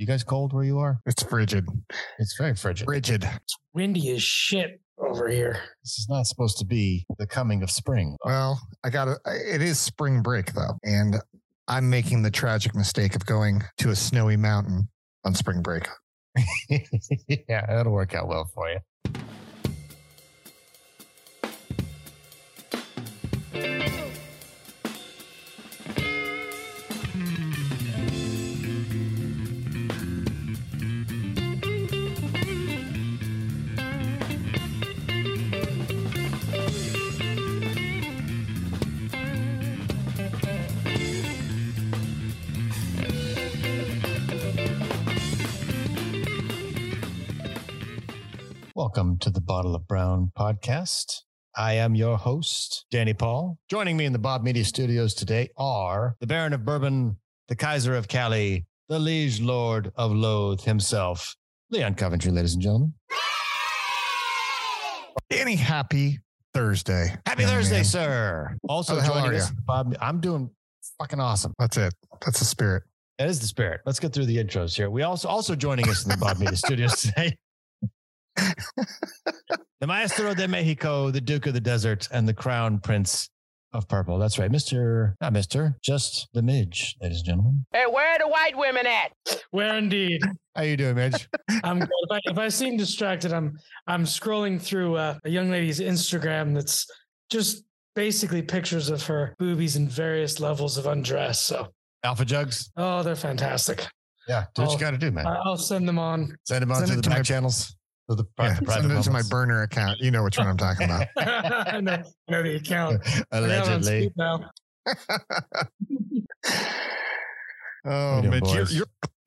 You guys cold where you are? It's frigid. It's very frigid. Frigid. It's windy as shit over here. This is not supposed to be the coming of spring. Well, I got to It is spring break though, and I'm making the tragic mistake of going to a snowy mountain on spring break. yeah, that'll work out well for you. Welcome to the Bottle of Brown podcast. I am your host, Danny Paul. Joining me in the Bob Media studios today are the Baron of Bourbon, the Kaiser of Cali, the Liege Lord of Loathe himself, Leon Coventry, ladies and gentlemen. Danny, happy Thursday. Happy young Thursday, man. sir. Also How joining us? Bob. I'm doing fucking awesome. That's it. That's the spirit. That is the spirit. Let's get through the intros here. We also also joining us in the Bob Media studios today. The Maestro de Mexico, the Duke of the Desert, and the Crown Prince of Purple. That's right, Mister. Not Mister, just the Midge, ladies and gentlemen. Hey, where are the white women at? Where indeed. How you doing, Midge? I'm good. If I, if I seem distracted, I'm I'm scrolling through uh, a young lady's Instagram that's just basically pictures of her boobies in various levels of undress. So, Alpha Jugs. oh, they're fantastic. Yeah, do what Oh, you got to do, man. I- I'll send them on. Send them on send to the to back channels. To the Yeah, private, private send it to my burner account. You know which one I'm talking about. I know, I know the account. I got it on Allegedly. oh, you doing, Mitch, you're, you're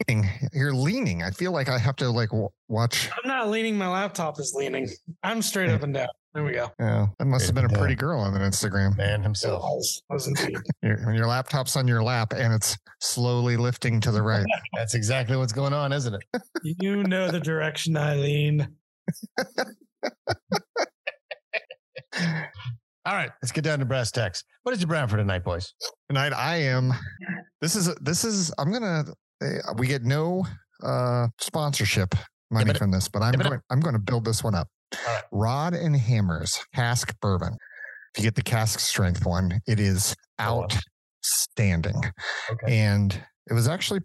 leaning. You're leaning. I feel like I have to like w- watch. I'm not leaning. My laptop is leaning. I'm straight up and down. There we go. Yeah, that must have been a pretty girl on an Instagram. Man So himself. was, was indeed. Your, your laptop's on your lap and it's slowly lifting to the right. That's exactly what's going on, isn't it? You know the direction I lean. All right, let's get down to brass tacks. What is your brown for tonight, boys? Tonight I am. This is this is. I'm gonna. uh, We get no uh sponsorship money but- from this, but I'm yeah, but- going. I'm going to build this one up. Right. Rod and Hammers cask bourbon. If you get the cask strength one, it is Oh, outstanding, Okay. and it was actually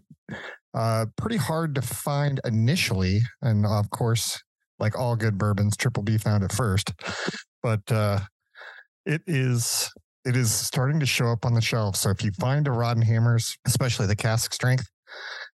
uh pretty hard to find initially, and of course, like all good bourbons, Triple B found it first, but uh it is it is starting to show up on the shelf. So if you find a Rod and Hammers, especially the cask strength,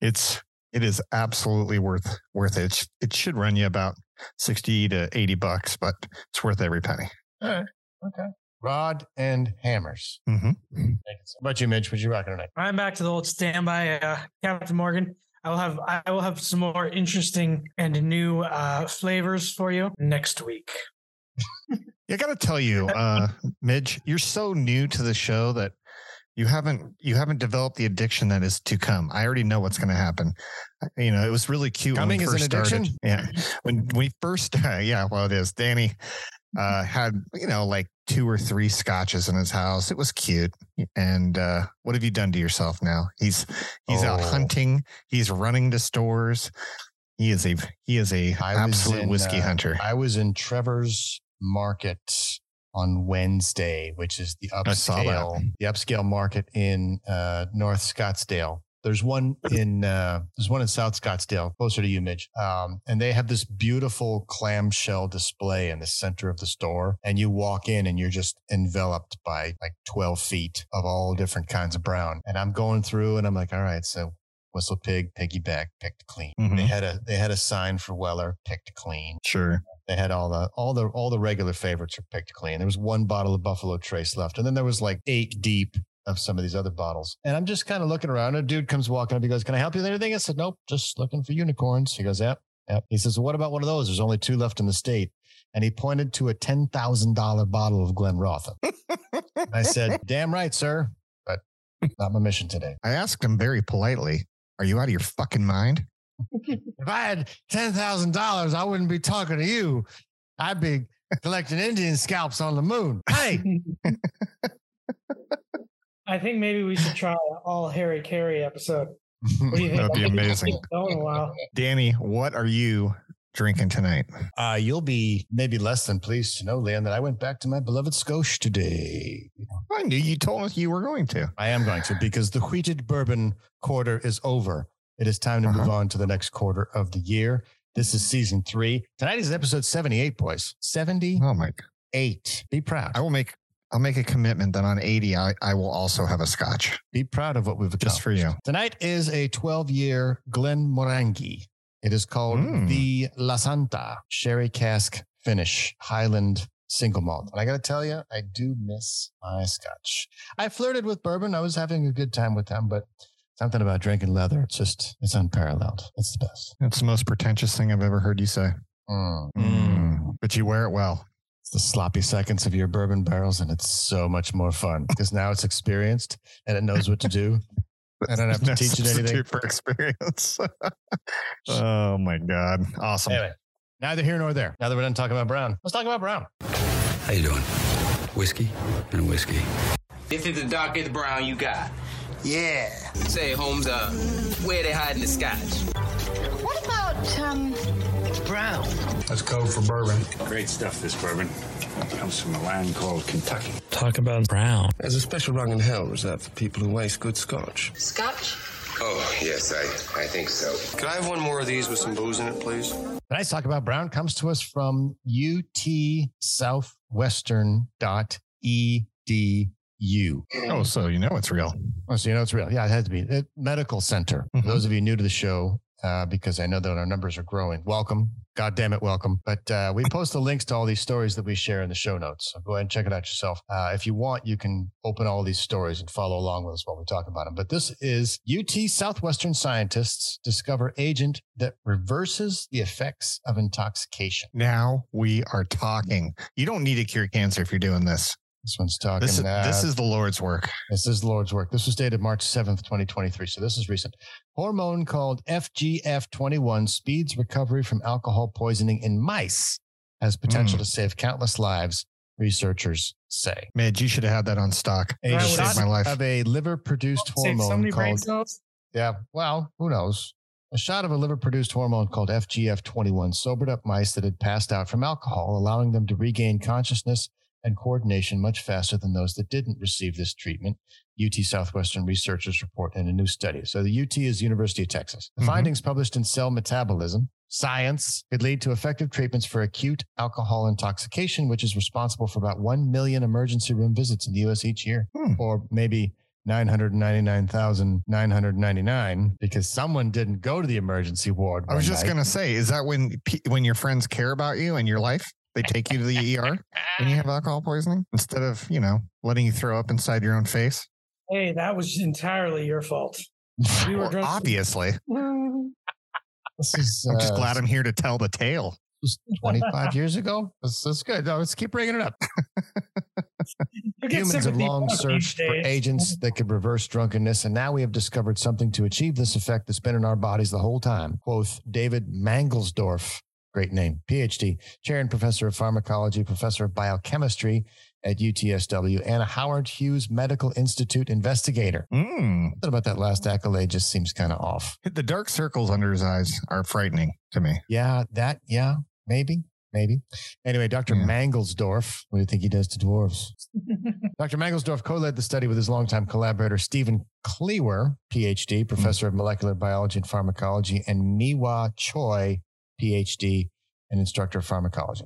it's it is absolutely worth worth it. It should run you about sixty to eighty bucks, but it's worth every penny. Okay. Rod and hammers. Mm-hmm. How about you, Mitch? What you rocking tonight? I'm back to the old standby, uh, Captain Morgan. I will have I will have some more interesting and new uh, flavors for you next week. I got to tell you, uh, Midge, you're so new to the show that you haven't you haven't developed the addiction that is to come. I already know what's going to happen. You know, it was really cute. when we Coming is an first started. addiction? Yeah, when we first, yeah, well, it is. Danny uh, had you know like two or three scotches in his house. It was cute. And uh, what have you done to yourself now? He's he's out Oh. hunting. He's running to stores. He is a he is a I absolute in, whiskey uh, hunter. I was in Trevor's Market on Wednesday, which is the I saw that. upscale the upscale market in uh, North Scottsdale. There's one in uh, there's one in South Scottsdale, closer to you, Midge. Um, and they have this beautiful clamshell display in the center of the store. And you walk in and you're just enveloped by like 12 feet of all different kinds of brown. And I'm going through and I'm like, all right, so WhistlePig, piggyback, picked clean. Mhm. They had a they had a sign for Weller, picked clean. Sure. They had all the all the all the regular favorites were picked clean. There was one bottle of Buffalo Trace left, and then there was like eight deep of some of these other bottles. And I'm just kind of looking around. A dude comes walking up. He goes, "Can I help you with anything?" I said, "Nope, just looking for unicorns." He goes, "Yep, yep." He says, "What about one of those? There's only two left in the state." And he pointed to a ten thousand dollar bottle of Glen Rotha. I said, "Damn right, sir, but not my mission today." I asked him very politely, Are you out of your fucking mind? If I had ten thousand dollars, I wouldn't be talking to you. I'd be collecting Indian scalps on the moon. Hey, I think maybe we should try an all Harry Caray episode. What do you think? That'd be amazing. Going a while. Danny, what are you drinking tonight? Uh, you'll be maybe less than pleased to know, Leon, that I went back to my beloved Scotia today. I knew you told us you were going to. I am going to because the wheated bourbon quarter is over. It is time to Uh-huh. move on to the next quarter of the year. This is season three. Tonight is episode 78, boys. 70. Oh my! Eight. Be proud. I will make. I'll make a commitment that on eighty, I, I will also have a scotch Be proud of what we've accomplished. just for you. Tonight is a 12 year Glenmorangie. It is called Mm. the Lasanta Sherry Cask Finish Highland Single Malt. And I got to tell you, I do miss my scotch. I flirted with bourbon. I was having a good time with them, but something about drinking leather, it's just, it's unparalleled. It's the best. It's the most pretentious thing I've ever heard you say. Mm. Mm. But you wear it well. It's the sloppy seconds of your bourbon barrels, and it's so much more fun because now it's experienced and it knows what to do. I don't have to No teach it anything. substitute for experience. oh my god! Awesome. Anyway, neither here nor there. Now that we're done talking about Brown, let's talk about Brown. How you doing? Whiskey and whiskey. This is the darkest brown you got. Yeah. Say, Holmes, uh, where they hiding the scotch? What about, um, Brown. That's code for bourbon. Great stuff, this bourbon. Comes from a land called Kentucky. Talk about Brown. There's a special rung in hell reserved for people who waste good scotch. scotch? Oh, yes, I, I think so. Could I have one more of these with some booze in it, please? Tonight's talk about Brown comes to us from utsouthwestern.edu. Oh, so you know it's real. Oh, so you know it's real. Yeah, it had to be. It, medical center. Mhm. those of you new to the show, uh, because I know that our numbers are growing. Welcome. God damn it, welcome. But uh, we post the links to all these stories that we share in the show notes. So go ahead and check it out yourself. Uh, if you want, you can open all these stories and follow along with us while we talk about them. But this is UT Southwestern scientists discover agent that reverses the effects of intoxication. Now we are talking. You don't need to cure cancer if you're doing this. This one's talking. This is, uh, this is the Lord's work. This is the Lord's work. This was dated March 7th, 2023. So this is recent. Hormone called FGF21 speeds recovery from alcohol poisoning in mice, has potential Hmm. to save countless lives, researchers say. Man, you should have had that on stock. A Right, It saved shot my life. of a liver produced Save so hormone called, yeah, well, who knows? A shot of a liver produced hormone called FGF21 sobered up mice that had passed out from alcohol, allowing them to regain consciousness and coordination much faster than those that didn't receive this treatment. UT Southwestern researchers report in a new study. So the UT is University of Texas. The Mhm. findings published in Cell Metabolism Science could lead to effective treatments for acute alcohol intoxication, which is responsible for about 1 million emergency room visits in the US each year, Hmm. or maybe 999,999 because someone didn't go to the emergency ward. I was just gonna say, is that when when your friends care about you and your life, they take you to the ER when you have alcohol poisoning instead of you know letting you throw up inside your own face? Hey, that was entirely your fault. We were Well, obviously, This is I'm just uh, glad I'm here to tell the tale. this was 25 years ago. That's, that's good. No, let's keep bringing it up. Humans have long searched for agents that could reverse drunkenness, and now we have discovered something to achieve this effect that's been in our bodies the whole time. Quoth David Mangelsdorf, great name, PhD, chair and professor of pharmacology, professor of biochemistry at UTSW, and a Howard Hughes Medical Institute investigator. Mm. What about that last accolade just seems kind of off. The dark circles under his eyes are frightening to me. Yeah, that, yeah, maybe, maybe. Anyway, Dr. Yeah. Mangelsdorf, what do you think he does to dwarves? Dr. Mangelsdorf co led the study with his longtime collaborator, Steven Kliewer, PhD, professor of molecular biology and pharmacology, and Mihwa Choi, PhD, and instructor of pharmacology.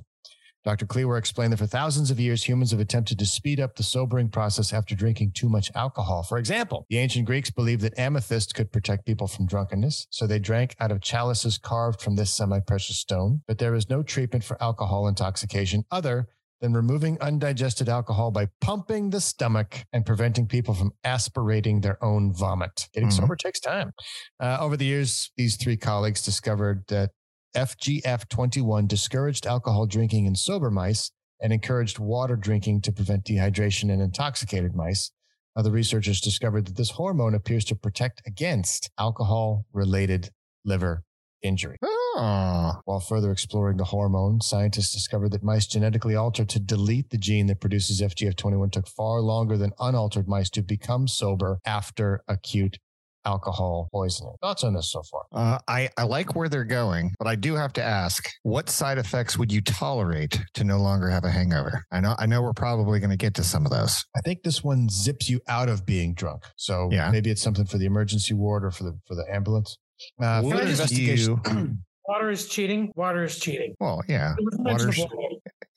Dr. Kliewer explained that for thousands of years, humans have attempted to speed up the sobering process after drinking too much alcohol. For example, the ancient Greeks believed that amethyst could protect people from drunkenness, so they drank out of chalices carved from this semi precious stone. But there is no treatment for alcohol intoxication other than removing undigested alcohol by pumping the stomach and preventing people from aspirating their own vomit. Getting Mhm. sober takes time. Uh, over the years, these three colleagues discovered that FGF21 discouraged alcohol drinking in sober mice and encouraged water drinking to prevent dehydration in intoxicated mice. Other researchers discovered that this hormone appears to protect against alcohol related liver injury. Oh, While further exploring the hormone, scientists discovered that mice genetically altered to delete the gene that produces FGF21 took far longer than unaltered mice to become sober after acute alcohol poisoning. Thoughts on this so far? Uh, I, I like where they're going, but I do have to ask, what side effects would you tolerate to no longer have a hangover? I know I know we're probably going to get to some of those. I think this one zips you out of being drunk. So Yeah. maybe it's something for the emergency ward or for the for the ambulance. Uh, Would investigation. you- Water is cheating. Water is cheating. well, yeah. It Water's,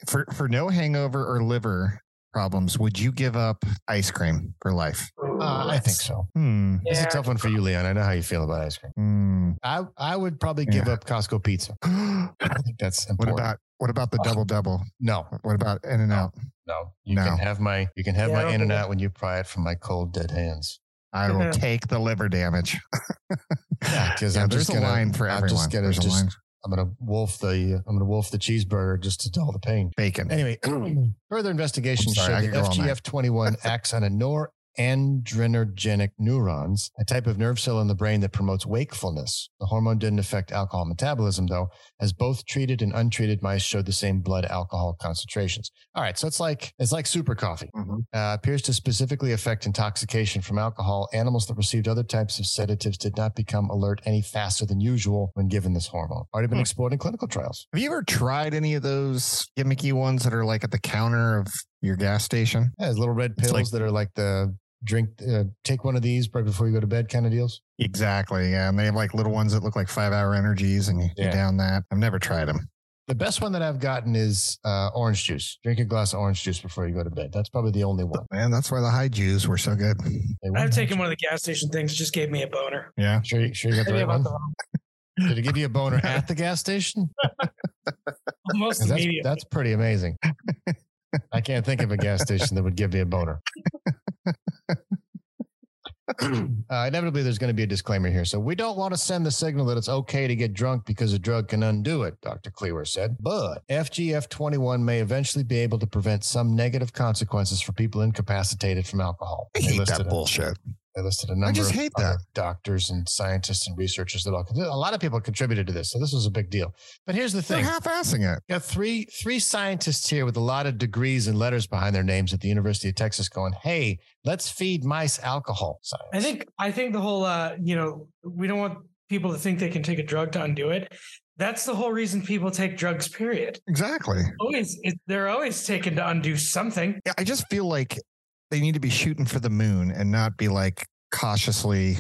for for no hangover or liver problems, would you give up ice cream for life? Uh, I think so. Hmm. This is a tough one for you, Leon. I know how you feel about ice cream. Hmm. I I would probably give Yeah. up Costco pizza. I think that's important. about what about the double double? no, What about In and Out? no. You No. can have my you can have Yeah, my in and out when you pry it from my cold dead hands. I will take the liver damage. Yeah, because Yeah, I'm there's just a gonna, line for I'm everyone. just gonna There's a just line. I'm gonna wolf the I'm gonna wolf the cheeseburger just to dull the pain. Bacon. Anyway, further investigation sorry, showed could that go all night. FGF21 acts on a noradrenergic neurons, a type of nerve cell in the brain that promotes wakefulness. The hormone didn't affect alcohol metabolism, though, as both treated and untreated mice showed the same blood alcohol concentrations. All right, so it's like it's like super coffee. Mhm. Uh, appears to specifically affect intoxication from alcohol. Animals that received other types of sedatives did not become alert any faster than usual when given this hormone. Already been Hmm. explored in clinical trials. Have you ever tried any of those gimmicky ones that are like at the counter of your gas station? Yeah, there's little red pills like- that are like the drink, uh, take one of these right before you go to bed kind of deals. Exactly. Yeah. And they have like little ones that look like five hour energies and you, you Yeah. down that. I've never tried them. The best one that I've gotten is uh, orange juice. Drink a glass of orange juice before you go to bed. That's probably the only one. Man, that's why the high Jews were so good. I've weren't taken one of the gas station things. Just gave me a boner. Yeah. Sure, you- sure you got the Maybe right about one. the Did it give you a boner at the gas station? almost 'Cause That's, immediately. that's pretty amazing. I can't think of a gas station that would give me a boner. uh, inevitably, there's going to be a disclaimer here. So, we don't want to send the signal that it's okay to get drunk because a drug can undo it, Dr. Kliewer said. But FGF21 may eventually be able to prevent some negative consequences for people incapacitated from alcohol. I hate that bullshit. They listed a number just of hate other that. doctors and scientists and researchers that all a lot of people contributed to this. So this was a big deal. But here's the thing: They're thing. half assing it. Got three three scientists here with a lot of degrees and letters behind their names at the University of Texas going, hey, let's feed mice alcohol science. I think I think the whole uh, you know, we don't want people to think they can take a drug to undo it. That's the whole reason people take drugs, period. Exactly. Always it, they're always taken to undo something. Yeah, I just feel like they need to be shooting for the moon and not be like cautiously.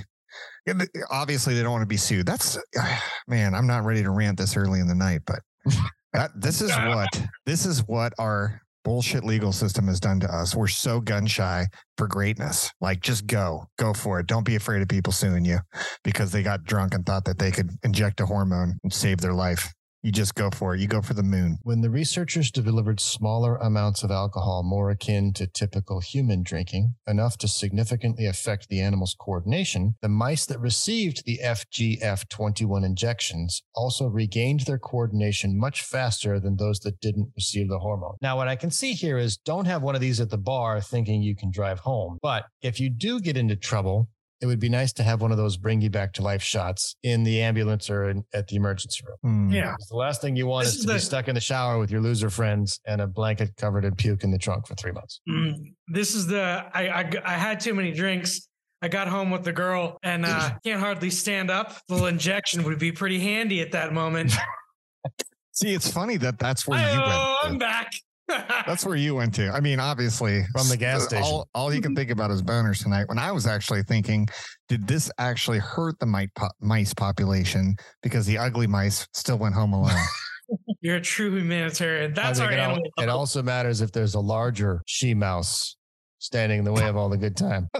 Eh, eh, obviously, they don't want to be sued. That's man. I'm not ready to rant this early in the night, but that this is what this is what our bullshit legal system has done to us. We're so gun shy for greatness. Like, just go, go for it. Don't be afraid of people suing you because they got drunk and thought that they could inject a hormone and save their life. You just go for it. You go for the moon. When the researchers delivered smaller amounts of alcohol more akin to typical human drinking, enough to significantly affect the animal's coordination, the mice that received the FGF21 injections also regained their coordination much faster than those that didn't receive the hormone. Now, what I can see here is don't have one of these at the bar thinking you can drive home. But if you do get into trouble, it would be nice to have one of those bring you back to life shots in the ambulance or in, at the emergency room. Hmm. Yeah. 'Cause The last thing you want This is is to be stuck in the shower with your loser friends and a blanket covered in puke in the trunk for three months. Mm. This is the I, I I had too many drinks. I got home with the girl and uh, can't hardly stand up. A little injection would be pretty handy at that moment. See, it's funny that that's where you went. Oh. I'm back. That's where you went to. I mean, obviously, From the gas station. All, all you can think about is boners tonight. When I was actually thinking, did this actually hurt the mite po- mice population because the ugly mice still went home alone? You're a true humanitarian. That's think our it, al- animal. it also matters if there's a larger she mouse standing in the way of all the good time.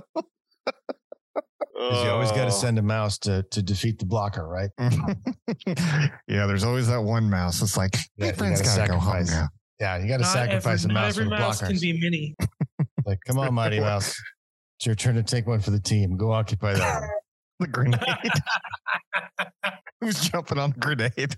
'Cause you always got to oh. send a mouse to, to defeat the blocker, right? yeah, there's always that one mouse. It's like, Yeah, my you friend's gotta got to go home now. Yeah, you got to sacrifice every, a not mouse for every the mouse can blockers. be mini. Like, come on, Mighty Mouse. It's your turn to take one for the team. Go occupy that one. The grenade. Who's jumping on the grenade?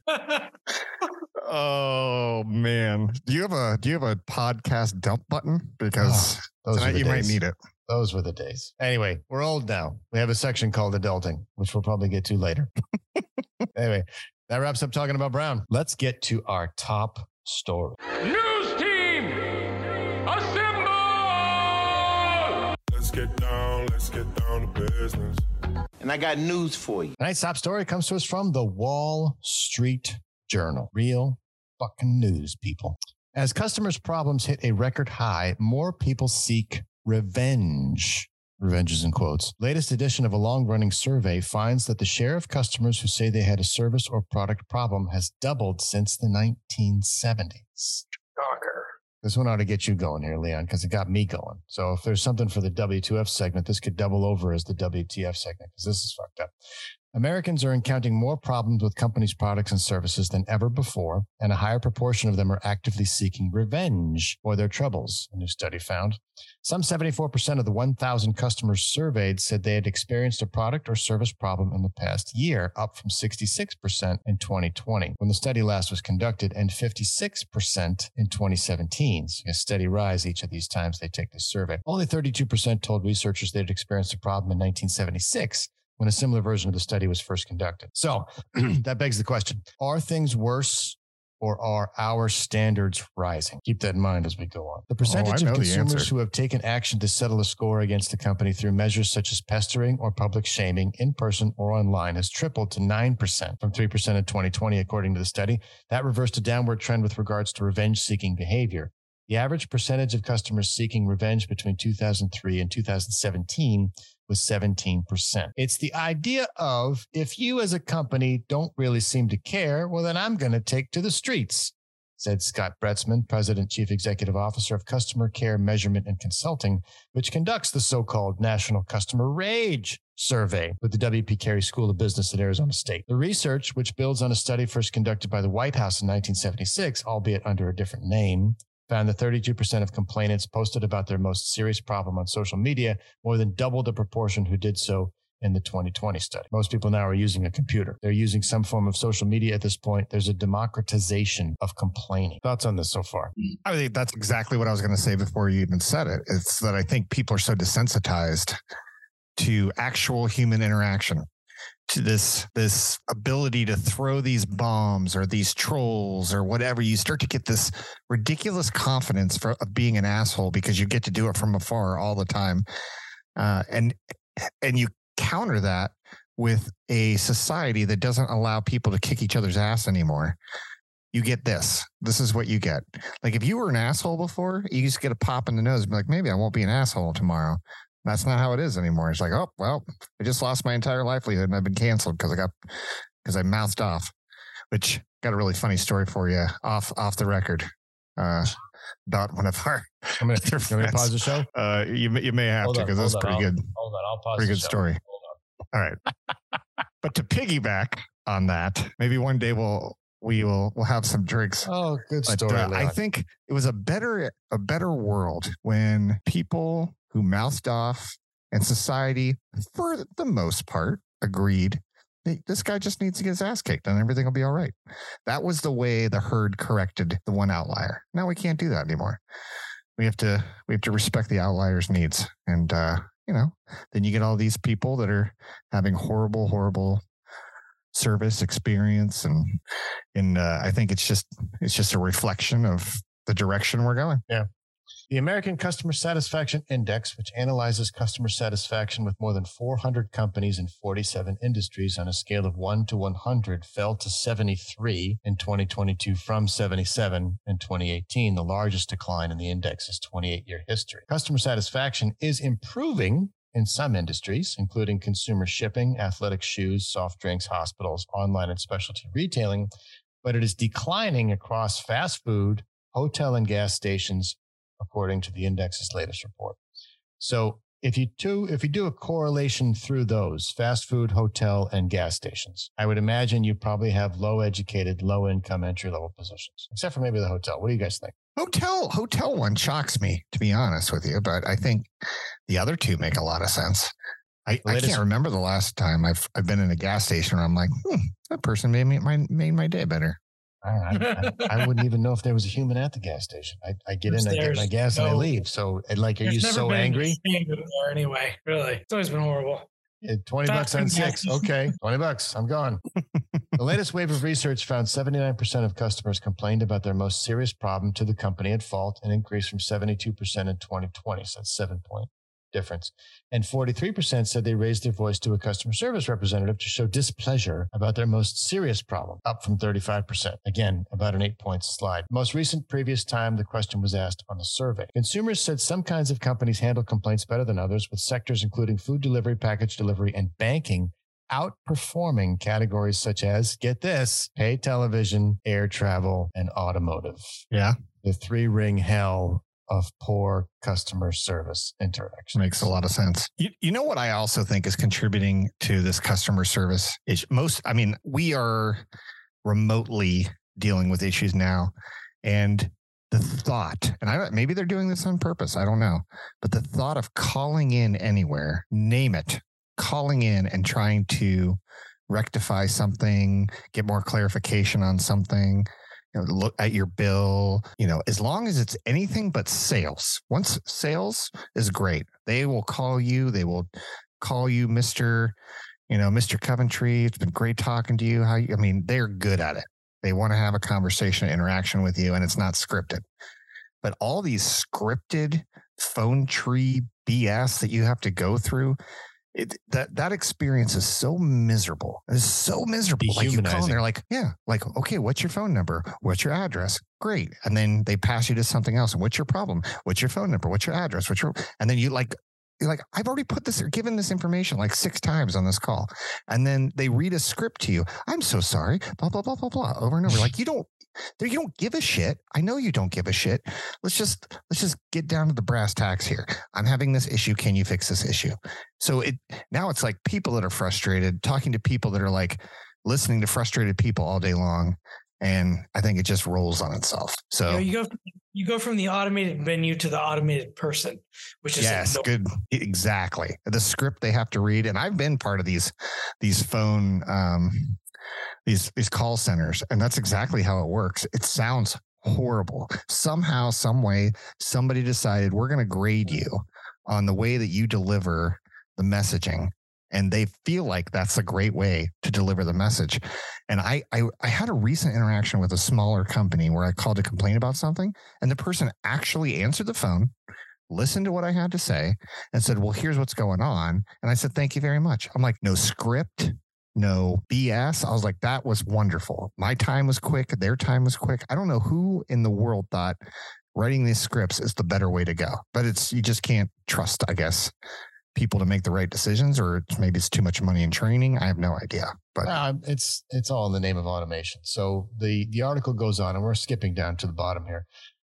Oh man, do you have a do you have a podcast dump button? Because oh, Those tonight the you might need it. Those were the days. Anyway, we're old now. We have a section called adulting, which we'll probably get to later. anyway, that wraps up talking about Brown. Let's get to our top story. News team, assemble! Let's get down, let's get down to business. And I got news for you. Tonight's top story comes to us from the Wall Street Journal. Real fucking news, people. As customers' problems hit a record high, more people seek revenge. Revenge is in quotes. Latest edition of a long running survey finds that the share of customers who say they had a service or product problem has doubled since the 1970s. Shocker. This one ought to get you going here, Leon, because it got me going. So if there's something for the W2F segment, this could double over as the WTF segment because this is fucked up. Americans are encountering more problems with companies' products and services than ever before, and a higher proportion of them are actively seeking revenge for their troubles, a new study found. Some 74% of the 1,000 customers surveyed said they had experienced a product or service problem in the past year, up from 66% in 2020 when the study last was conducted, and 56% in 2017. So a steady rise each of these times they take this survey. Only 32% told researchers they had experienced a problem in 1976 when a similar version of the study was first conducted. So that begs the question Are things worse or are our standards rising? Keep that in mind as we go on. The percentage Oh, of consumers who have taken action to settle a score against the company through measures such as pestering or public shaming in person or online has tripled to 9% from 3% in 2020, according to the study. That reversed a downward trend with regards to revenge seeking behavior. The average percentage of customers seeking revenge between 2003 and 2017 was 17%. It's the idea of if you as a company don't really seem to care, well, then I'm going to take to the streets, said Scott Broetzmann, President, Chief Executive Officer of Customer Care Measurement and Consulting, which conducts the so called National Customer Rage Survey with the W.P. Carey School of Business at Arizona State. The research, which builds on a study first conducted by the White House in 1976, albeit under a different name, found that 32% of complainants posted about their most serious problem on social media, more than double the proportion who did so in the 2020 study. Most people now are using a computer. They're using some form of social media at this point. There's a democratization of complaining. Thoughts on this so far? I think that's exactly what I was going to say before you even said it. It's that I think people are so desensitized to actual human interaction, to this this ability to throw these bombs or these trolls or whatever. You start to get this ridiculous confidence for of being an asshole because you get to do it from afar all the time, uh, and and you counter that with a society that doesn't allow people to kick each other's ass anymore you get this. This is what you get. Like if you were an asshole before, you just get a pop in the nose and be like, maybe I won't be an asshole tomorrow. That's not how it is anymore. It's like, oh well, I just lost my entire livelihood and I've been canceled because I got because I mouthed off. Which got a really funny story for you off off the record. Uh, about one of our I'm gonna, They're you want me to pause the show? uh, you may- you may have Hold to because that's on, pretty I'll- good. Hold on, I'll pause Pretty good show. story. Hold All right. but to piggyback on that, maybe one day we'll we will we'll have some drinks. Oh, good But, story. uh, I think it was a better a better world when people who mouthed off and society, for the most part, agreed. This guy just needs to get his ass kicked and everything will be all right. That was the way the herd corrected the one outlier. Now we can't do that anymore. We have to we have to respect the outlier's needs. And uh, you know, then you get all these people that are having horrible, horrible service experience and and uh, I think it's just it's just a reflection of the direction we're going. The American Customer Satisfaction Index, which analyzes customer satisfaction with more than 400 companies in 47 industries on a scale of 1 to 100, fell to 73 in 2022 from 77 in 2018, the largest decline in the index's 28 year history. Customer satisfaction is improving in some industries, including consumer shipping, athletic shoes, soft drinks, hospitals, online and specialty retailing, but it is declining across fast food, hotel and gas stations, according to the index's latest report. So if you do if you do a correlation through those fast food, hotel, and gas stations, I would imagine you probably have low educated, low income entry level positions, except for maybe the hotel. What do you guys think? Hotel hotel one shocks me to be honest with you, but I think the other two make a lot of sense. I, I can't remember the last time I've I've been in a gas station where I'm like, hmm, that person made me my made my day better. I, I, I wouldn't even know if there was a human at the gas station. I, I get in, I get my gas, and I leave. So, like, are you so angry? there anyway. Really, it's always been horrible. Yeah, 20 bucks Fast on six. Okay. 20 bucks. I'm gone. the latest wave of research found 79% of customers complained about their most serious problem to the company at fault, an increase from 72% in 2020. So that's seven point difference. And 43% said they raised their voice to a customer service representative to show displeasure about their most serious problem, up from 35%. Again, about an eight point slide. Most recent previous time the question was asked on a survey. Consumers said some kinds of companies handle complaints better than others, with sectors including food delivery, package delivery, and banking outperforming categories such as, get this, pay television, air travel, and automotive. Yeah. The three ring hell of poor customer service interaction. Makes a lot of sense. You, you know what I also think is contributing to this customer service is most, I mean, we are remotely dealing with issues now. And the thought, and I maybe they're doing this on purpose, I don't know, but the thought of calling in anywhere, name it, calling in and trying to rectify something, get more clarification on something, you know, look at your bill, you know, as long as it's anything but sales. Once sales is great, they will call you, they will call you Mr. You know, Mr. Coventry, it's been great talking to you. How you, I mean, they're good at it. They want to have a conversation, interaction with you, and it's not scripted. But all these scripted phone tree BS that you have to go through, it, that that experience is so miserable. It's so miserable. Like you call and they're like, yeah, like, okay, what's your phone number? What's your address? Great. And then they pass you to something else. And what's your problem? What's your phone number? What's your address? What's your and then you like like, I've already put this, or given this information like six times on this call. And then they read a script to you. I'm so sorry, blah, blah, blah, blah, blah, over and over. Like you don't, you don't give a shit. I know you don't give a shit. Let's just, let's just get down to the brass tacks here. I'm having this issue. Can you fix this issue? So it, now it's like people that are frustrated, talking to people that are like listening to frustrated people all day long and I think it just rolls on itself. So you, know, you go you go from the automated menu to the automated person, which is yes, like, good, exactly the script they have to read. And I've been part of these these phone um, these these call centers, and that's exactly how it works. It sounds horrible. Somehow, some way, somebody decided we're going to grade you on the way that you deliver the messaging and they feel like that's a great way to deliver the message. And I, I, I had a recent interaction with a smaller company where I called to complain about something, and the person actually answered the phone, listened to what I had to say, and said, "Well, here's what's going on." And I said, "Thank you very much." I'm like, no script. No BS. I was like, that was wonderful. My time was quick. Their time was quick. I don't know who in the world thought writing these scripts is the better way to go, but it's, you just can't trust, I guess, people to make the right decisions, or maybe it's too much money in training. I have no idea. But uh, it's it's all in the name of automation. So the the article goes on, and we're skipping down to the bottom here.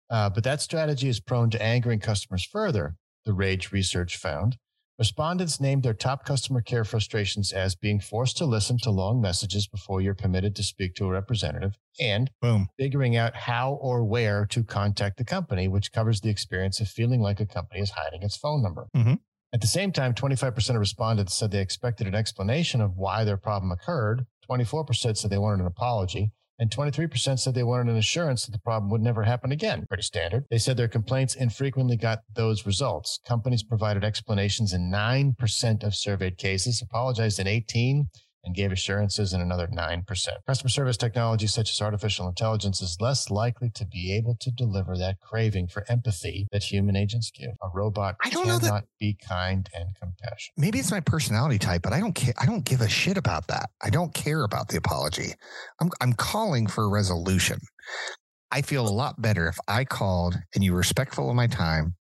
Uh, but that strategy is prone to angering customers further. The Rage research found. Respondents named their top customer care frustrations as being forced to listen to long messages before you're permitted to speak to a representative and boom, figuring out how or where to contact the company, which covers the experience of feeling like a company is hiding its phone number. Mm-hmm. At the same time, 25% of respondents said they expected an explanation of why their problem occurred. 24% said they wanted an apology. And 23% said they wanted an assurance that the problem would never happen again. Pretty standard. They said their complaints infrequently got those results. Companies provided explanations in 9% of surveyed cases, apologized in 18, and gave assurances in another 9%. Customer service technology such as artificial intelligence is less likely to be able to deliver that craving for empathy that human agents give. A robot I don't cannot know that, be kind and compassionate. Maybe it's my personality type, but I don't care. I don't give a shit about that. I don't care about the apology. I'm, I'm calling for a resolution. I feel a lot better if I called and you were respectful of my time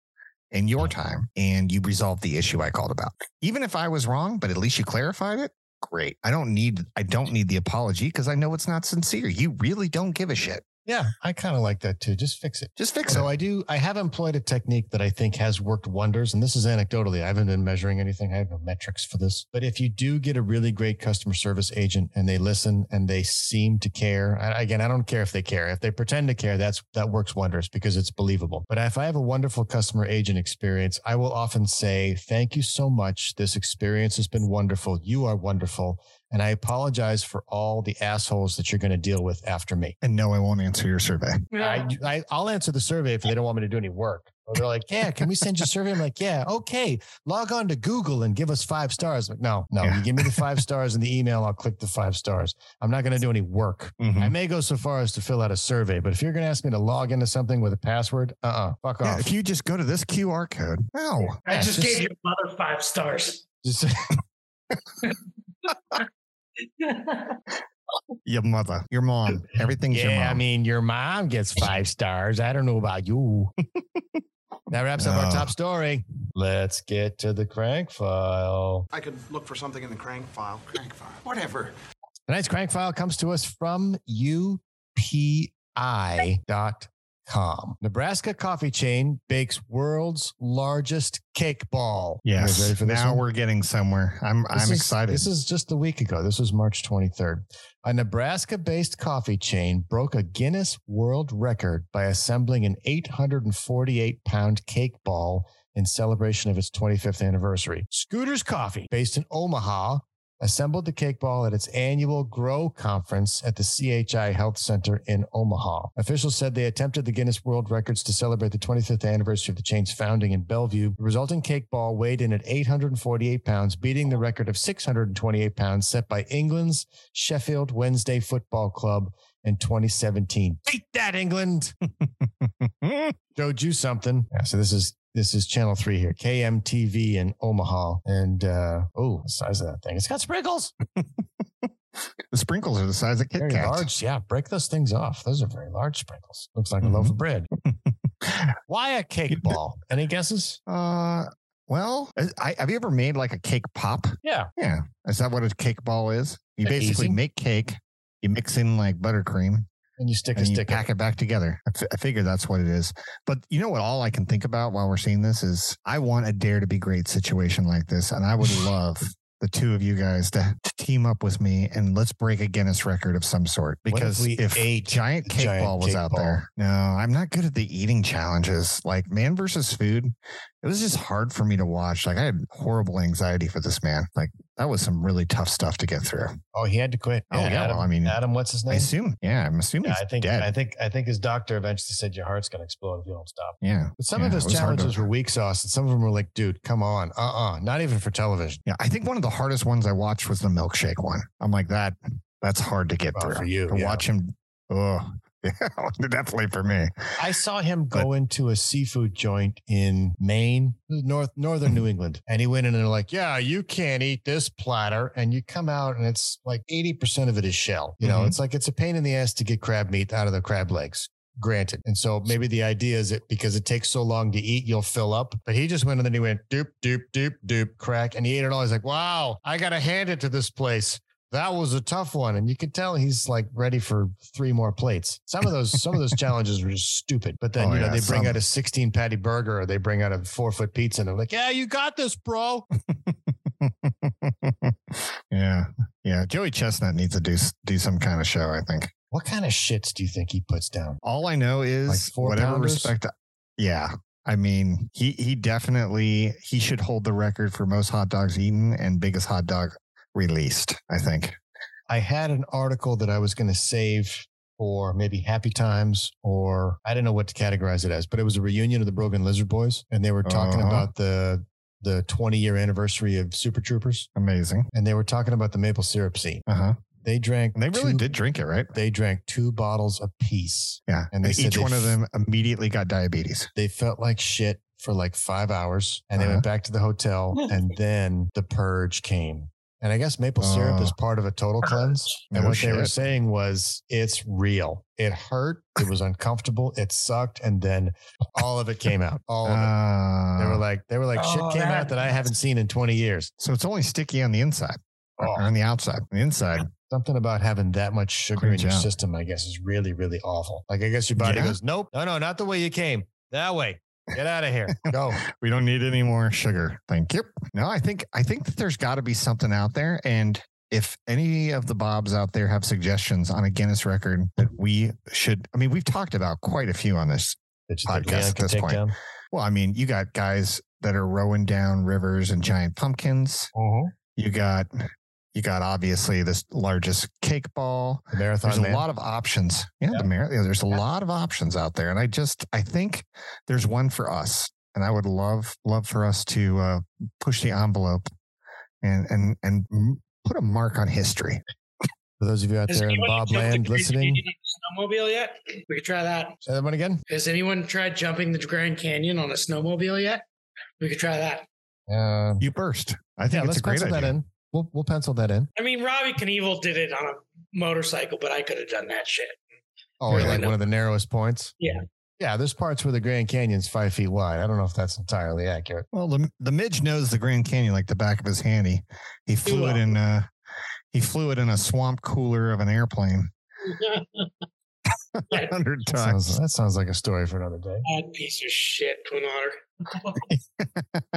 and your time and you resolved the issue I called about. Even if I was wrong, but at least you clarified it, great. I don't need I don't need the apology because I know it's not sincere. You really don't give a shit. Yeah, I kind of like that too. Just fix it. Just fix so it. So I do. I have employed a technique that I think has worked wonders, and this is anecdotally. I haven't been measuring anything. I have no metrics for this. But if you do get a really great customer service agent and they listen and they seem to care, again, I don't care if they care. If they pretend to care, that's that works wonders because it's believable. But if I have a wonderful customer agent experience, I will often say, "Thank you so much. This experience has been wonderful. You are wonderful." And I apologize for all the assholes that you're going to deal with after me. And no, I won't answer your survey. I, I, will answer the survey if they don't want me to do any work. Or they're like, yeah, can we send you a survey? I'm like, yeah, okay. Log on to Google and give us five stars. I'm like, no, no, Yeah. you give me the five stars in the email. I'll click the five stars. I'm not going to do any work. Mhm. I may go so far as to fill out a survey, but if you're going to ask me to log into something with a password, uh uh fuck Yeah, off. if you just go to this QR code, no, I just, just- gave your mother five stars. Just, your mother, your mom, everything's your yeah, mom. I mean, your mom gets five stars. I don't know about you. that wraps up our uh, top story. Let's get to the crank file. I could look for something in the crank file. Crank file. Whatever. Tonight's crank file comes to us from UPI.com. Nebraska coffee chain bakes world's largest cake ball. Yes. ready for this now one? we're getting somewhere. I'm This I'm is- excited. This is just a week ago. This was March 23rd. A Nebraska based coffee chain broke a Guinness World Record by assembling an 848 pound cake ball in celebration of its 25th anniversary. Scooters Coffee, based in Omaha, assembled the cake ball at its annual Grow conference at the CHI Health Center in Omaha. Officials said they attempted the Guinness World Records to celebrate the 25th anniversary of the chain's founding in Bellevue. The resulting cake ball weighed in at 848 pounds, beating the record of 628 pounds set by England's Sheffield Wednesday Football Club in 2017. Beat that, England! Showed you something. Yeah, so this is this is channel three here, KMTV in Omaha. And uh oh, the size of that thing. It's got sprinkles. the sprinkles are the size of Kit Very Kats. large. Yeah, break those things off. Those are very large sprinkles. Looks like a loaf of bread. Why a cake ball? Any guesses? Uh, well, I, have you ever made like a cake pop? Yeah. Yeah. Is that what a cake ball is? You Easy. basically make cake, you mix in like buttercream, And you stick a and you stick. pack it back together. I, f- I figure that's what it is. But you know what? All I can think about while we're seeing this is I want a dare to be great situation like this, and I would love the two of you guys to, to team up with me and let's break a Guinness record of some sort. Because if, ate giant cake giant ball was cake out ball? there, no, I'm not good at the eating challenges. Like man versus food, it was just hard for me to watch. Like I had horrible anxiety for this man. Like that was some really tough stuff to get through. Oh, he had to quit. Oh, yeah, Adam, well, I mean, Adam, what's his name? I assume, yeah, I'm assuming Yeah, he's I think dead. I think I think his doctor eventually said your heart's gonna explode if you don't stop. yeah. But some Yeah, of his hard to- challenges were weak sauce, and some of them were like, dude, come on. Uh-uh. Not even for television. Yeah, I think one of the hardest ones I watched was the milkshake one. I'm like that. That's hard to get Well, through. for you, to yeah. watch him. Oh, definitely for me. I saw him go into a seafood joint in Maine, north northern New England, and he went in and they're like, "Yeah, you can't eat this platter," and you come out and it's like eighty percent of it is shell. You know, Mhm. it's like it's a pain in the ass to get crab meat out of the crab legs. Granted, and so maybe the idea is that because it takes so long to eat, you'll fill up. But he just went and then he went doop doop doop doop crack, and he ate it all. He's like, "Wow, I gotta hand it to this place." That was a tough one, and you could tell he's like ready for three more plates. Some of those, some of those challenges were just stupid. But then Oh, you know yeah, they bring some- out a sixteen patty burger, or they bring out a four foot pizza, and they're like, "Yeah, you got this, bro." yeah, yeah. Joey Chestnut needs to do do some kind of show. I think. What kind of shits do you think he puts down? All I know is Like four whatever pounders? respect. Yeah, I mean, he he definitely he should hold the record for most hot dogs eaten and biggest hot dog released. I think. I had an article that I was going to save for maybe Happy Times, or I didn't know what to categorize it as, but it was a reunion of the Broken Lizard Boys, and they were talking Uh-huh. about the the 20 year anniversary of Super Troopers, Amazing. and they were talking about the maple syrup scene. Uh huh. They drank. And they really two- did drink it, right? They drank two bottles apiece. Yeah. And they said each they one of them immediately got diabetes. They felt like shit for like five hours, and they Uh-huh. went back to the hotel, and then the purge came. And I guess maple syrup Oh. is part of a total cleanse. And No what they were saying was, it's real. It hurt. It was uncomfortable. It sucked. And then all of it came out. All of it. They were Uh, like, they were like, shit Oh, came out that- that I haven't seen in 20 years. so it's only sticky on the inside or Oh. on the outside. The inside. Something about having that much sugar Cleans in your out. system, I guess, is really, really awful. Like, I guess your body Yeah. goes, nope, no, no, not the way you came. That way. Get out of here. Go. We don't need any more sugar. Thank you. No, I think I think that there's got to be something out there, and if any of the Bobs out there have suggestions on a Guinness record that we should, I mean, we've talked about quite a few on this. That you think Podcast at this point. down. Well, I mean, you got guys that are rowing down rivers and giant pumpkins. Mm-hmm. You got You got obviously this largest cake ball. The marathon. There's man. a lot of options. Yeah, Yeah. the mar- yeah, there's a Yeah. lot of options out there, and I just I think there's one for us, and I would love love for us to uh, push the envelope and and and put a mark on history. For those of you out Has there in anyone Bob jumped the Land listening, Canyon on a snowmobile yet? We could try that. say that one again. Has anyone tried jumping the Grand Canyon on a snowmobile yet? We could try that. Uh, You burst. I think yeah, it's let's a great idea. that in. We'll we'll pencil that in. I mean, Robbie Knievel did it on a motorcycle, but I could have done that shit. Oh, Really? like one of the narrowest points. Yeah. Yeah, there's parts where the Grand Canyon's five feet wide. I don't know if that's entirely accurate. Well, the the midge knows the Grand Canyon like the back of his hand. He he flew it in uh he flew it in a swamp cooler of an airplane a hundred That sounds, times. that sounds like a story for another day. That piece of shit, Twin Otter.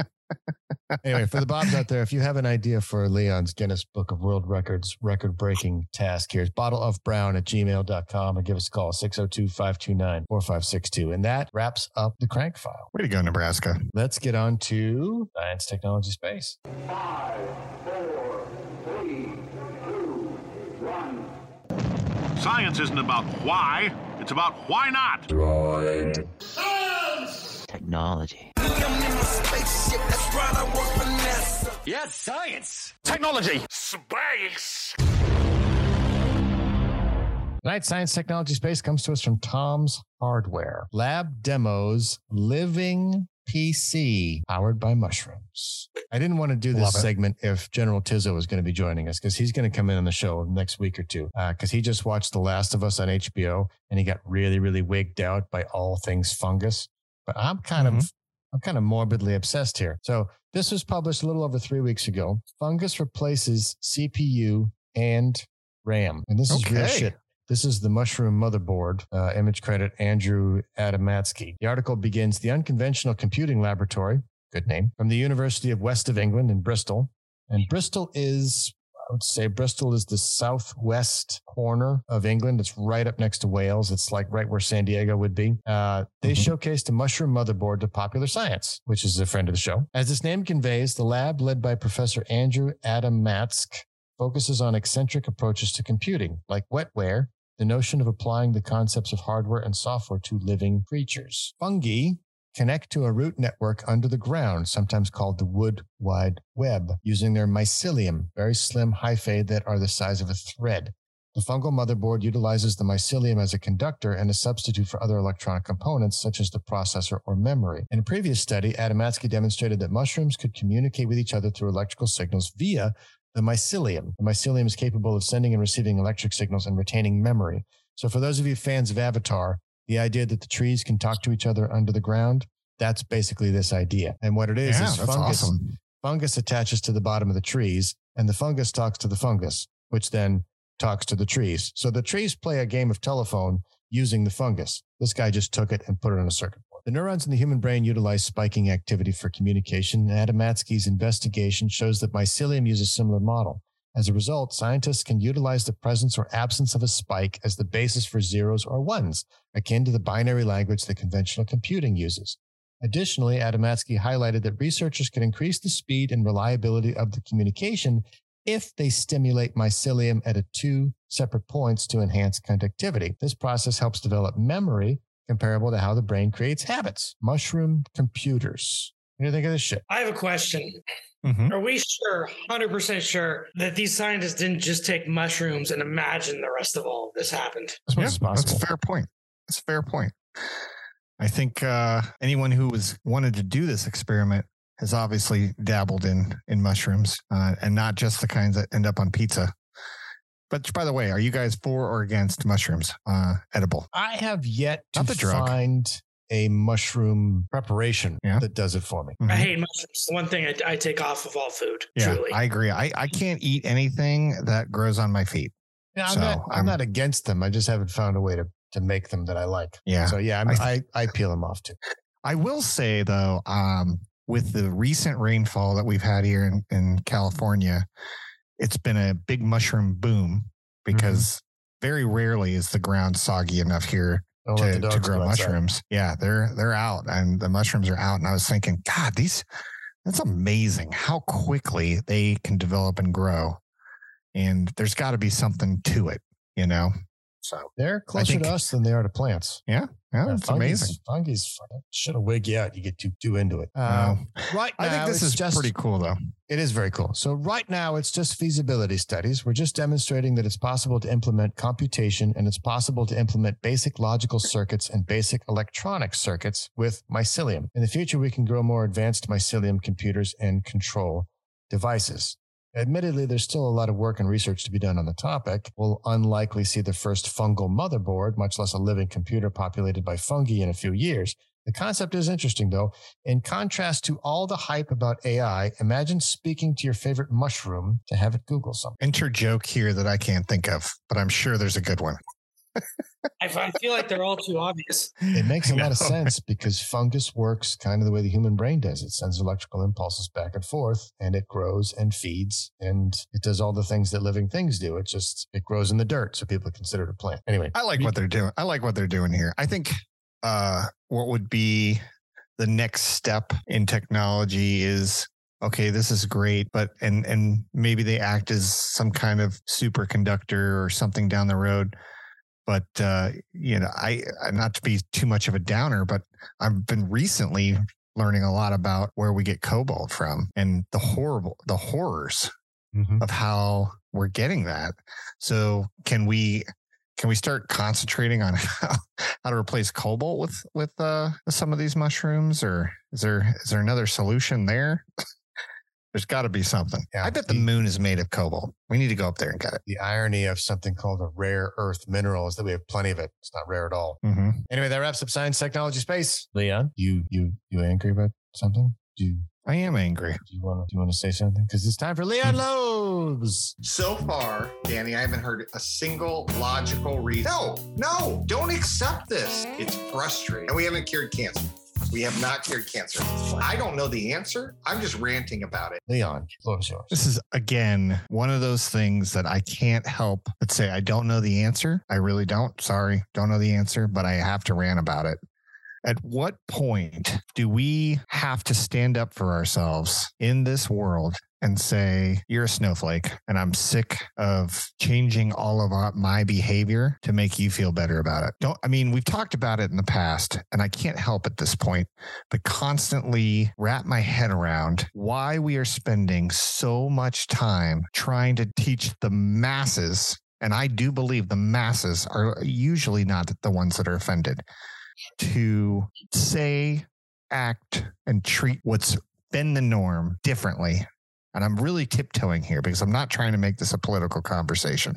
Anyway, for the Bobs out there, if you have an idea for Leon's Guinness Book of World Records record breaking task, here's bottleofbrown at gmail.com or give us a call 602 529 4562. And that wraps up the crank file. Way to go, Nebraska! Let's get on to science, technology, space. Science isn't about why, it's about why not. Science Technology. Yes, science. Technology. Space. Tonight, science, technology, space comes to us from Tom's Hardware. Lab demos, living PC powered by mushrooms. I didn't want to do this segment if General Tizzo was going to be joining us because he's going to come in on the show next week or two uh, because he just watched The Last of Us on HBO and he got really, really wigged out by all things fungus. But I'm kind of mm-hmm. I'm kind of morbidly obsessed here. So this was published a little over three weeks ago. Fungus replaces CPU and RAM, and this is real shit. This is the Mushroom Motherboard, uh, image credit Andrew Adamatzky. The article begins The Unconventional Computing Laboratory, good name, from the University of West of England in Bristol. And Bristol is, I would say, Bristol is the southwest corner of England. It's right up next to Wales. It's like right where San Diego would be. Uh, they showcased a mushroom motherboard to popular science, which is a friend of the show. As its name conveys, the lab led by Professor Andrew Adamatsk focuses on eccentric approaches to computing, like wetware, the notion of applying the concepts of hardware and software to living creatures. Fungi connect to a root network under the ground, sometimes called the wood wide web, using their mycelium, very slim hyphae that are the size of a thread. The fungal motherboard utilizes the mycelium as a conductor and a substitute for other electronic components such as the processor or memory. In a previous study, Adamatzky demonstrated that mushrooms could communicate with each other through electrical signals via the mycelium. The mycelium is capable of sending and receiving electric signals and retaining memory. So, for those of you fans of Avatar, the idea that the trees can talk to each other under the ground, that's basically this idea. And what it is Yeah, is fungus. awesome. Fungus attaches to the bottom of the trees, and the fungus talks to the fungus, which then talks to the trees. So the trees play a game of telephone using the fungus. This guy just took it and put it on a circuit board. The neurons in the human brain utilize spiking activity for communication. and Adamatzky's investigation shows that mycelium uses a similar model. As a result, scientists can utilize the presence or absence of a spike as the basis for zeros or ones, akin to the binary language that conventional computing uses. Additionally, Adamatzky highlighted that researchers can increase the speed and reliability of the communication if they stimulate mycelium at a two separate points to enhance conductivity. This process helps develop memory comparable to how the brain creates habits. Mushroom computers. What do you think of this shit? I have a question. Mhm. Are we sure, 100% sure, that these scientists didn't just take mushrooms and imagine the rest of all of this happened? As Yeah, possible. That's a fair point. That's a fair point. I think uh, anyone who was wanted to do this experiment has obviously dabbled in in mushrooms, uh, and not just the kinds that end up on pizza. But by the way, are you guys for or against mushrooms uh, edible? I have yet to Not the drug. find a mushroom preparation Yeah. that does it for me. I Mhm. hate mushrooms. The one thing I, I take off of all food, Yeah, truly. I agree. I, I can't eat anything that grows on my feet. Yeah, I'm So, not. I'm, I'm- not against them. I just haven't found a way to to make them that I like. Yeah. So yeah, I'm, I I, I peel them off too. I will say though, um, with the recent rainfall that we've had here in, in California, it's been a big mushroom boom because very rarely is the ground soggy enough here Don't to, to grow outside. mushrooms. Yeah, they're they're out and the mushrooms are out. And I was thinking, God, these that's amazing how quickly they can develop and grow. and there's got to be something to it, you know. So they're closer think- to us than they are to plants. yeah, yeah, Yeah, it's amazing. Fungi's should have wig you out. You get too too into it. Uh, Um, right I think this is just pretty cool though. It is very cool. So right now it's just feasibility studies. We're just demonstrating that it's possible to implement computation and it's possible to implement basic logical circuits and basic electronic circuits with mycelium. In the future, we can grow more advanced mycelium computers and control devices. Admittedly, there's still a lot of work and research to be done on the topic. We'll unlikely see the first fungal motherboard, much less a living computer populated by fungi in a few years. The concept is interesting, though. In contrast to all the hype about AI, imagine speaking to your favorite mushroom to have it Google something. Enter joke here that I can't think of, but I'm sure there's a good one. I, I feel like they're all too obvious. It makes a lot of sense because fungus works kind of the way the human brain does. It sends electrical impulses back and forth and it grows and feeds and it does all the things that living things do. It just, it grows in the dirt. So people consider it a plant. Anyway, I like what they're doing. I like what they're doing here. I think uh, what would be the next step in technology is okay. This is great, but and and maybe they act as some kind of superconductor or something down the road. But uh, you know, I I- not to be too much of a downer, but I've been recently learning a lot about where we get cobalt from and the horrible the horrors Mhm. of how we're getting that. So can we can we start concentrating on how, how to replace cobalt with with uh, some of these mushrooms, or is there is there another solution there? There's got to be something. Yeah. I bet the moon is made of cobalt. We need to go up there and get it. the irony of something called a rare earth mineral is that we have plenty of it. It's not rare at all. Mm-hmm. Anyway, that wraps up science, technology, space. Leon, you you you angry about something? Do you I am angry. do you want to do you want to say something? Because it's time for Leon Loebs. So far, Danny, I haven't heard a single logical reason. No, no, don't accept this. It's frustrating. And we haven't cured cancer. We have not cured cancer. I don't know the answer. I'm just ranting about it. Leon, floor is yours. This is again one of those things that I can't help but say I don't know the answer. I really don't. Sorry, don't know the answer, but I have to rant about it. At what point do we have to stand up for ourselves in this world and say, You're a snowflake, and I'm sick of changing all of my behavior to make you feel better about it? Don't, I mean, we've talked about it in the past, and I can't help at this point but constantly wrap my head around why we are spending so much time trying to teach the masses. And I do believe the masses are usually not the ones that are offended to say, act, and treat what's been the norm differently. And I'm really tiptoeing here because I'm not trying to make this a political conversation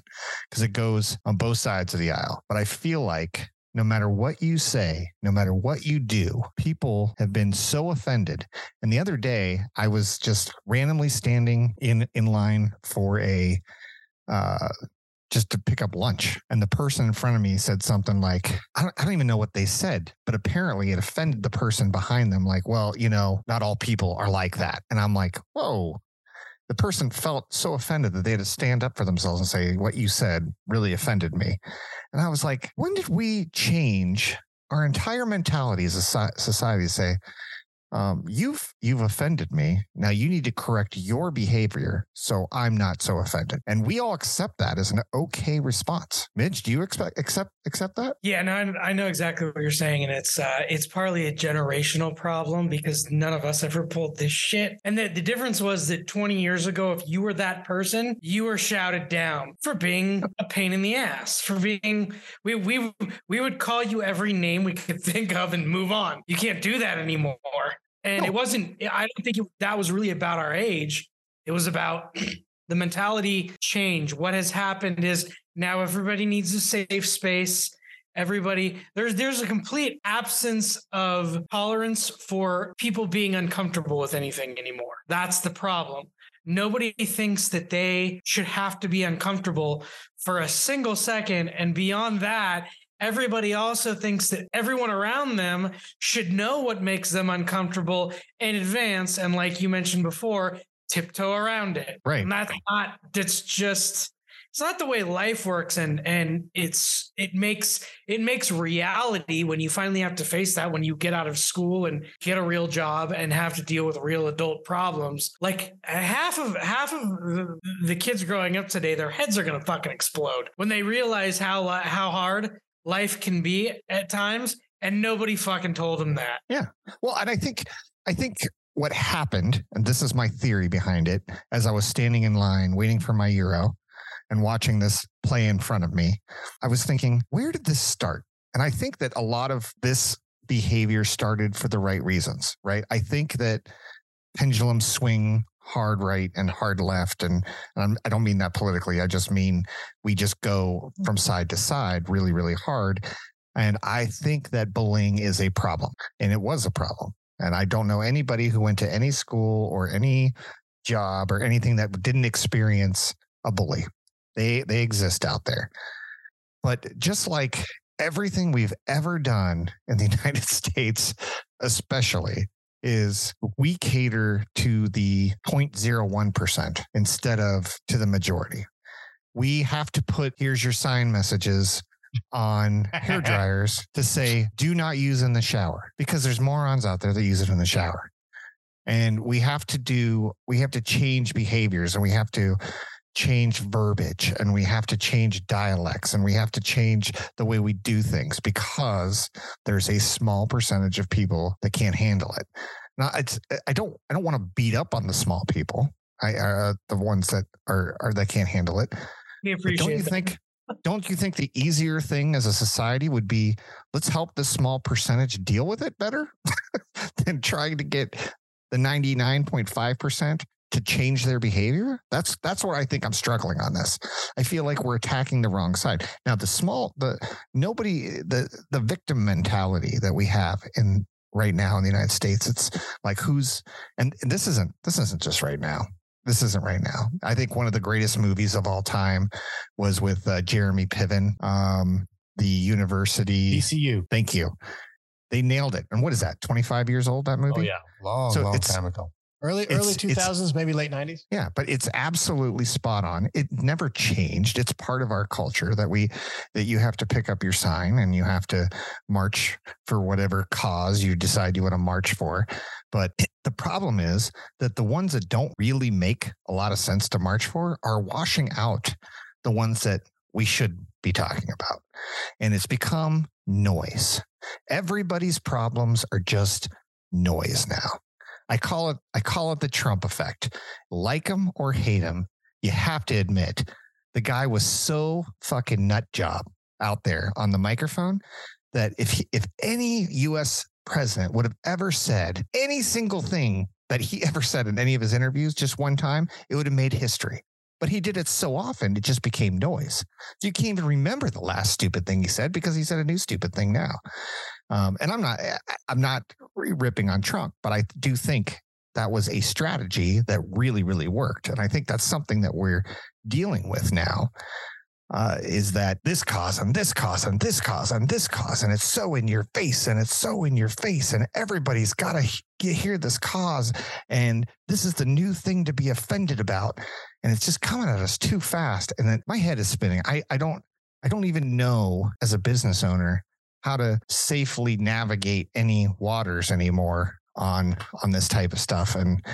because it goes on both sides of the aisle. But I feel like no matter what you say, no matter what you do, people have been so offended. And the other day, I was just randomly standing in in line for a uh, just to pick up lunch, and the person in front of me said something like, I don't, I don't even know what they said, but apparently it offended the person behind them. Like, well, you know, not all people are like that, and I'm like, whoa. The person felt so offended that they had to stand up for themselves and say, What you said really offended me. And I was like, when did we change our entire mentality as a society to say, um, you've you've offended me. Now you need to correct your behavior so I'm not so offended. And we all accept that as an okay response. Mij, do you expect accept accept that? Yeah, no, I, I know exactly what you're saying, and it's uh, it's partly a generational problem because none of us ever pulled this shit. And the, the difference was that 20 years ago, if you were that person, you were shouted down for being a pain in the ass, for being we we we would call you every name we could think of and move on. You can't do that anymore. And it wasn't. I don't think it, that was really about our age. It was about the mentality change. What has happened is now everybody needs a safe space everybody there's there's a complete absence of tolerance for people being uncomfortable with anything anymore that's the problem nobody thinks that they should have to be uncomfortable for a single second and beyond that everybody also thinks that everyone around them should know what makes them uncomfortable in advance and like you mentioned before tiptoe around it. Right. and that's not that's just it's not the way life works. And and it's it makes it makes reality when you finally have to face that when you get out of school and get a real job and have to deal with real adult problems. Like half of half of the, kids growing up today their heads are going to fucking explode when they realize how uh, how hard life can be at times and nobody fucking told them that yeah well and i think i think what happened, and this is my theory behind it, as I was standing in line waiting for my Euro and watching this play in front of me, I was thinking, where did this start? And I think that a lot of this behavior started for the right reasons, right? I think that pendulums swing hard right and hard left. And, and I don't mean that politically. I just mean we just go from side to side really, really hard. And I think that bullying is a problem. And it was a problem. And I don't know anybody who went to any school or any job or anything that didn't experience a bully. They they exist out there. But just like everything we've ever done in the United States, especially, is we cater to the 0.01% instead of to the majority. We have to put here's your sign messages on hair dryers to say do not use in the shower because there's morons out there that use it in the shower. And we have to do we have to change behaviors and we have to change verbiage and we have to change dialects and we have to change the way we do things because there's a small percentage of people that can't handle it. Now it's I don't I don't want to beat up on the small people. I uh, the ones that are are that can't handle it. We appreciate. don't you that. think don't you think the easier thing as a society would be let's help this small percentage deal with it better than trying to get the 99.5% to change their behavior that's that's what i think i'm struggling on this i feel like we're attacking the wrong side now the small the nobody the the victim mentality that we have in right now in the united states it's like who's and, and this isn't this isn't just right now this isn't right now. I think one of the greatest movies of all time was with uh, Jeremy Piven, um, the university. PCU. Thank you. They nailed it. And what is that? 25 years old, that movie? Oh, yeah. Long, so long time ago. Early early two thousands, maybe late nineties. Yeah, but it's absolutely spot on. It never changed. It's part of our culture that we that you have to pick up your sign and you have to march for whatever cause you decide you want to march for. But the problem is that the ones that don't really make a lot of sense to march for are washing out the ones that we should be talking about. And it's become noise. Everybody's problems are just noise now. I call it I call it the Trump effect. Like him or hate him, you have to admit the guy was so fucking nut job out there on the microphone that if he, if any US president would have ever said any single thing that he ever said in any of his interviews just one time, it would have made history. But he did it so often, it just became noise. You can't even remember the last stupid thing he said because he said a new stupid thing now. Um, and I'm not I'm not ripping on Trump, but I do think that was a strategy that really really worked, and I think that's something that we're dealing with now. Uh, is that this cause and this cause and this cause and this cause and it's so in your face and it's so in your face and everybody's got to hear this cause and this is the new thing to be offended about and it's just coming at us too fast and then my head is spinning i i don't i don't even know as a business owner how to safely navigate any waters anymore on on this type of stuff and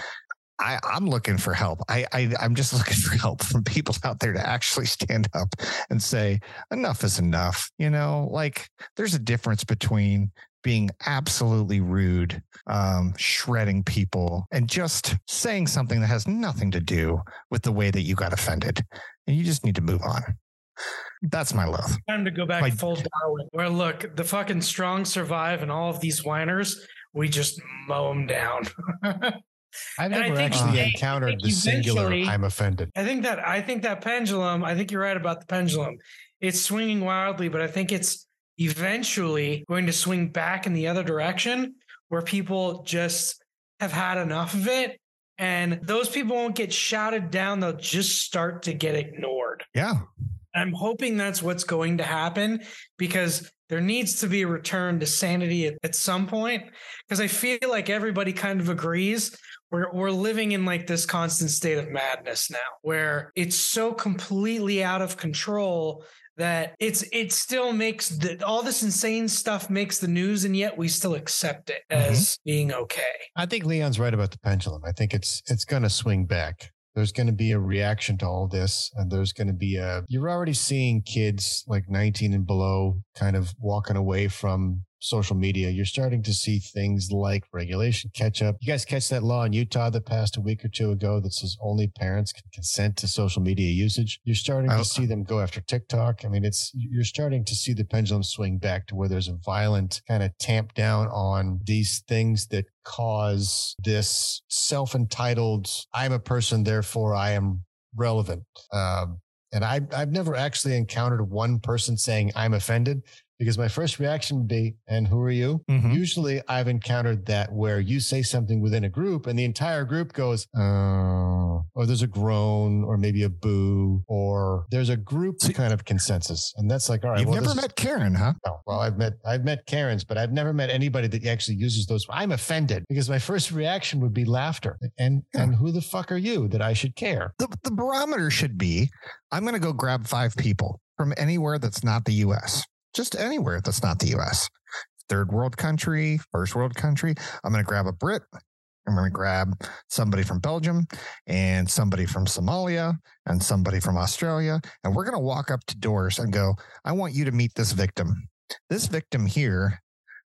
I, am looking for help. I, I I'm just looking for help from people out there to actually stand up and say enough is enough. You know, like there's a difference between being absolutely rude, um, shredding people, and just saying something that has nothing to do with the way that you got offended. And you just need to move on. That's my love. Time to go back my, full Darwin. Where look, the fucking strong survive, and all of these whiners, we just mow them down. I've never actually uh, encountered the singular "I'm offended." I think that I think that pendulum. I think you're right about the pendulum. It's swinging wildly, but I think it's eventually going to swing back in the other direction, where people just have had enough of it, and those people won't get shouted down. They'll just start to get ignored. Yeah, I'm hoping that's what's going to happen because there needs to be a return to sanity at, at some point. Because I feel like everybody kind of agrees we're we're living in like this constant state of madness now, where it's so completely out of control that it's it still makes the, all this insane stuff makes the news and yet we still accept it as mm-hmm. being okay i think leon's right about the pendulum i think it's it's going to swing back there's going to be a reaction to all this and there's going to be a you're already seeing kids like 19 and below kind of walking away from social media, you're starting to see things like regulation catch up. You guys catch that law in Utah that passed a week or two ago that says only parents can consent to social media usage. You're starting to see them go after TikTok. I mean, it's you're starting to see the pendulum swing back to where there's a violent kind of tamp down on these things that cause this self-entitled i'm a person therefore i am relevant um, and I, I've never actually encountered one person saying I'm offended because my first reaction would be, and who are you? Mm-hmm. Usually I've encountered that where you say something within a group and the entire group goes, oh, or there's a groan or maybe a boo or there's a group See, kind of consensus. And that's like, all right. You've well, never met Karen, huh? No. Well, I've met, I've met Karens, but I've never met anybody that actually uses those. I'm offended because my first reaction would be laughter. And, yeah. and who the fuck are you that I should care? The, the barometer should be, I'm going to go grab five people from anywhere that's not the US just anywhere that's not the US. Third world country, first world country. I'm going to grab a Brit. I'm going to grab somebody from Belgium and somebody from Somalia and somebody from Australia. And we're going to walk up to doors and go, I want you to meet this victim. This victim here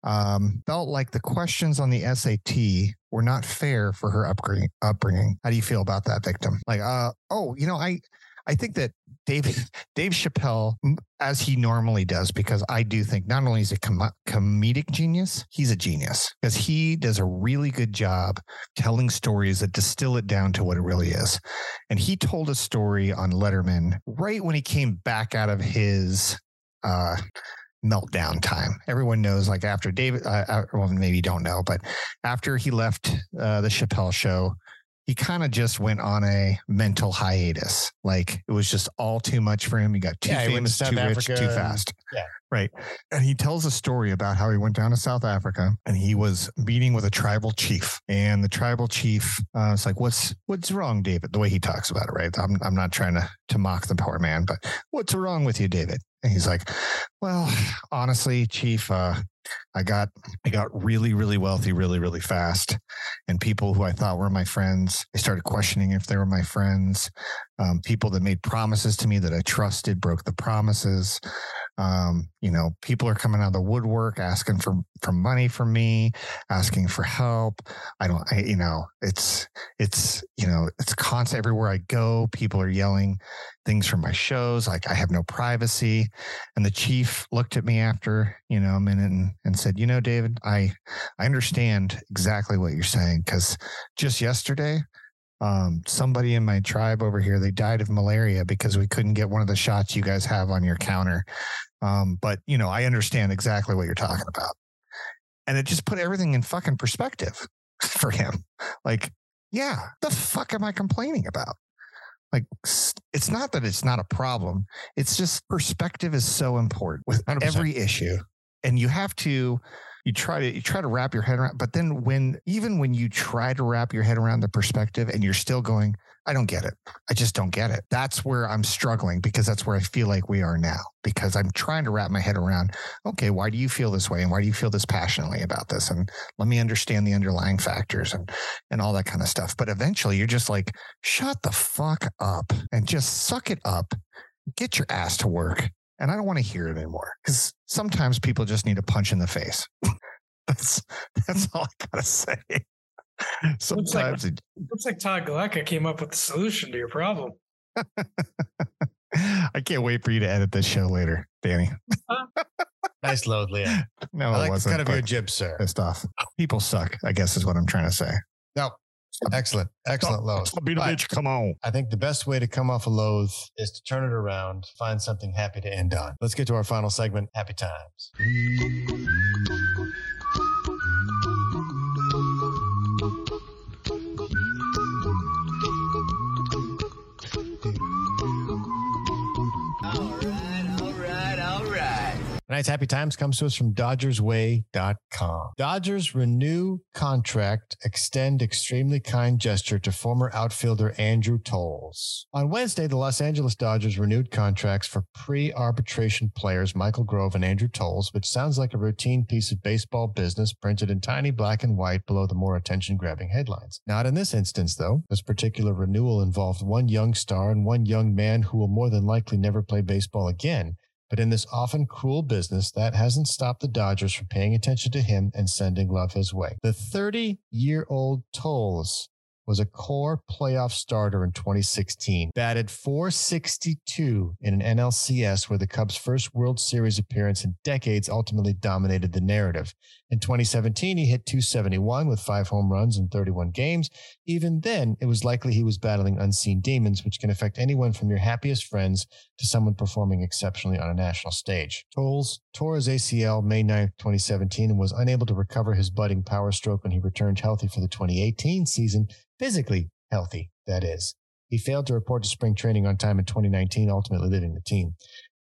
um, felt like the questions on the SAT were not fair for her upbringing. upbringing. How do you feel about that victim? Like, uh, oh, you know, I, I think that Dave Dave Chappelle, as he normally does, because I do think not only is a com- comedic genius, he's a genius because he does a really good job telling stories that distill it down to what it really is. And he told a story on Letterman right when he came back out of his uh, meltdown time. Everyone knows, like after David, uh, uh well, maybe you don't know, but after he left uh, the Chappelle show, he kind of just went on a mental hiatus. Like it was just all too much for him. He got too yeah, famous, too Africa rich, too fast. Yeah. Right. And he tells a story about how he went down to South Africa and he was meeting with a tribal chief. And the tribal chief uh, was like, What's what's wrong, David? The way he talks about it, right? I'm I'm not trying to to mock the poor man, but what's wrong with you, David? And he's like, Well, honestly, Chief, uh, I got I got really really wealthy really really fast, and people who I thought were my friends, I started questioning if they were my friends. Um, people that made promises to me that I trusted broke the promises. Um, you know, people are coming out of the woodwork asking for for money from me, asking for help. I don't, I, you know, it's it's you know, it's constant everywhere I go. People are yelling things from my shows, like I have no privacy. And the chief looked at me after you know a minute and, and said, "You know, David, I I understand exactly what you're saying because just yesterday." Um, somebody in my tribe over here, they died of malaria because we couldn't get one of the shots you guys have on your counter. Um, but you know, I understand exactly what you're talking about. And it just put everything in fucking perspective for him. Like, yeah, the fuck am I complaining about? Like, it's not that it's not a problem. It's just perspective is so important with 100%. every issue. And you have to, you try to you try to wrap your head around but then when even when you try to wrap your head around the perspective and you're still going i don't get it. I just don't get it. That's where i'm struggling because that's where i feel like we are now because i'm trying to wrap my head around okay why do you feel this way? And why do you feel this passionately about this? And let me understand the underlying factors and and all that kind of stuff. But eventually you're just like shut the fuck up and just suck it up. Get your ass to work and I don't want to hear it anymore because sometimes people just need a punch in the face. that's that's all I gotta say. Sometimes looks like, it looks like Todd Galecka came up with the solution to your problem. I can't wait for you to edit this show later, Danny. Ah. nice load, Leah. No, I like it wasn't. Kind of your jib, sir. Pissed off. People suck. I guess is what I'm trying to say. No, Excellent. Excellent load. Stop being bitch. Come on. I think the best way to come off a loathe is to turn it around, find something happy to end on. Let's get to our final segment Happy Times. Tonight's happy times comes to us from DodgersWay.com. Dodgers renew contract, extend extremely kind gesture to former outfielder Andrew Toles. On Wednesday, the Los Angeles Dodgers renewed contracts for pre-arbitration players Michael Grove and Andrew Toles, which sounds like a routine piece of baseball business printed in tiny black and white below the more attention-grabbing headlines. Not in this instance, though. This particular renewal involved one young star and one young man who will more than likely never play baseball again. But in this often cruel business, that hasn't stopped the Dodgers from paying attention to him and sending love his way. The 30 year old Toles was a core playoff starter in 2016, batted 462 in an NLCS where the Cubs' first World Series appearance in decades ultimately dominated the narrative. In 2017, he hit 271 with five home runs in 31 games. Even then, it was likely he was battling unseen demons, which can affect anyone from your happiest friends to someone performing exceptionally on a national stage. Toles tore his ACL May 9, 2017, and was unable to recover his budding power stroke when he returned healthy for the 2018 season, physically healthy, that is. He failed to report to spring training on time in 2019, ultimately leaving the team.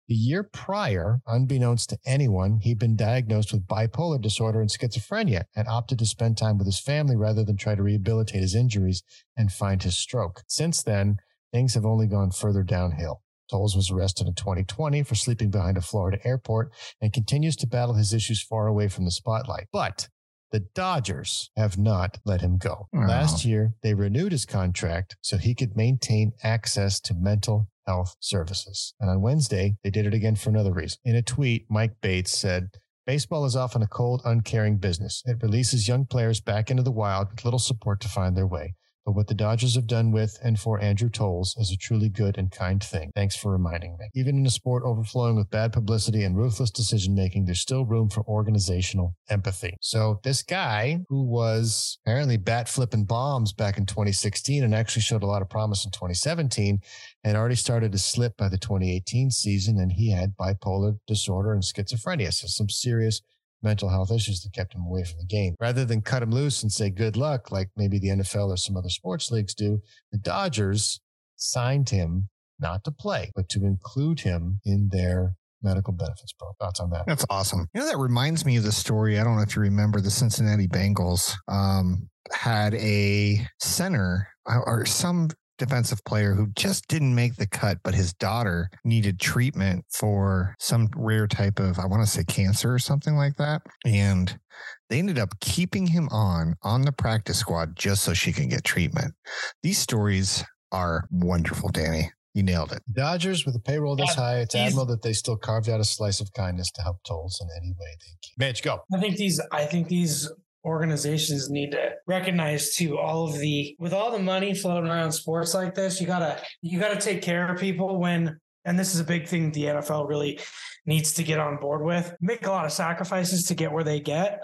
The year prior, unbeknownst to anyone, he'd been diagnosed with bipolar disorder and schizophrenia and opted to spend time with his family rather than try to rehabilitate his injuries and find his stroke. Since then, things have only gone further downhill. Toles was arrested in 2020 for sleeping behind a Florida airport and continues to battle his issues far away from the spotlight. But the Dodgers have not let him go. Oh. Last year, they renewed his contract so he could maintain access to mental health services. And on Wednesday, they did it again for another reason. In a tweet, Mike Bates said, Baseball is often a cold, uncaring business. It releases young players back into the wild with little support to find their way. But what the Dodgers have done with and for Andrew Toles is a truly good and kind thing. Thanks for reminding me. Even in a sport overflowing with bad publicity and ruthless decision making, there's still room for organizational empathy. So this guy who was apparently bat flipping bombs back in 2016 and actually showed a lot of promise in 2017 had already started to slip by the 2018 season and he had bipolar disorder and schizophrenia. So some serious mental health issues that kept him away from the game. Rather than cut him loose and say good luck, like maybe the NFL or some other sports leagues do, the Dodgers signed him not to play, but to include him in their medical benefits program. Thoughts on that? That's awesome. You know, that reminds me of the story. I don't know if you remember the Cincinnati Bengals um, had a center or- or some defensive player who just didn't make the cut, but his daughter needed treatment for some rare type of, I want to say cancer or something like that. And they ended up keeping him on on the practice squad just so she can get treatment. These stories are wonderful, Danny. You nailed it. Dodgers with a payroll this Yeah, high, it's he's- admirable that they still carved out a slice of kindness to help Toles in any way they can. Mitch, go. I think these I think these organizations need to recognize too all of the with all the money floating around sports like this, you gotta you gotta take care of people when and this is a big thing the NFL really needs to get on board with. Make a lot of sacrifices to get where they get.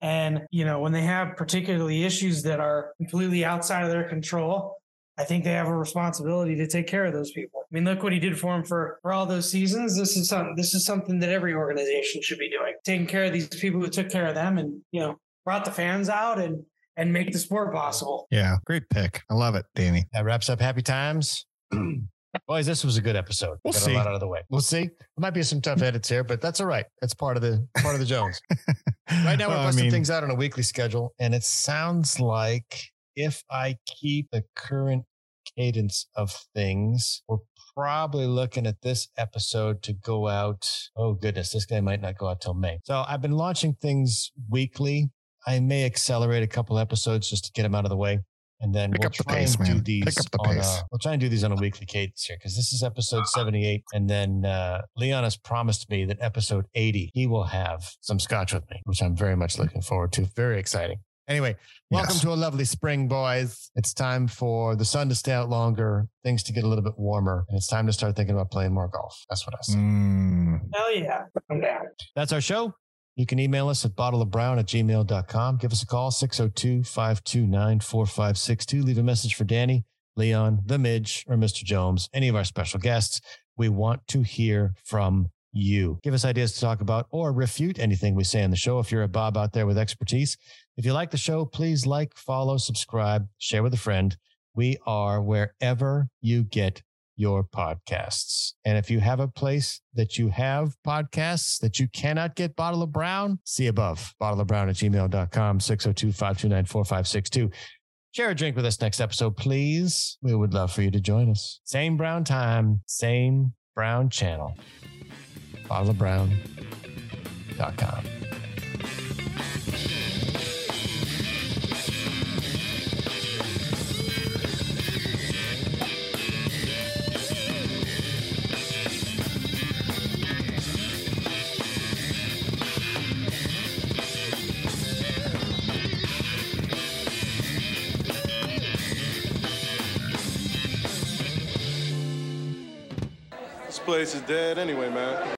And, you know, when they have particularly issues that are completely outside of their control, I think they have a responsibility to take care of those people. I mean, look what he did for him for, for all those seasons. This is something this is something that every organization should be doing. Taking care of these people who took care of them and, you know, brought the fans out and and make the sport possible. Yeah, great pick. I love it, Danny. That wraps up Happy Times. Boys, this was a good episode. We'll Got see. a lot out of the way. We'll see. There might be some tough edits here, but that's all right. That's part of the part of the Jones. Right now, we're I busting mean, things out on a weekly schedule, and it sounds like if I keep the current cadence of things, we're probably looking at this episode to go out. Oh goodness, this guy might not go out till May. So I've been launching things weekly. I may accelerate a couple episodes just to get them out of the way. And then Pick we'll up the try pace, and do man. these Pick up the on pace. a, we'll try and do these on a weekly cadence here because this is episode 78. And then uh, Leon has promised me that episode 80, he will have some scotch with me, which I'm very much looking forward to. Very exciting. Anyway, welcome Yes. to a lovely spring, boys. It's time for the sun to stay out longer, things to get a little bit warmer, and it's time to start thinking about playing more golf. That's what I say. Mm, Hell yeah. I'm down. That's our show. You can email us at bottleofbrown at gmail.com. Give us a call, 602 529 4562. Leave a message for Danny, Leon, the Mij, or Mr. Jones, any of our special guests. We want to hear from you. Give us ideas to talk about or refute anything we say on the show if you're a Bob out there with expertise. If you like the show, please like, follow, subscribe, share with a friend. We are wherever you get your podcasts. And if you have a place that you have podcasts that you cannot get Bottle of Brown, see above bottle of brown at gmail.com, 602 529 4562. Share a drink with us next episode, please. We would love for you to join us. Same brown time, same brown channel. Bottleofbrown.com. This place is dead anyway, man.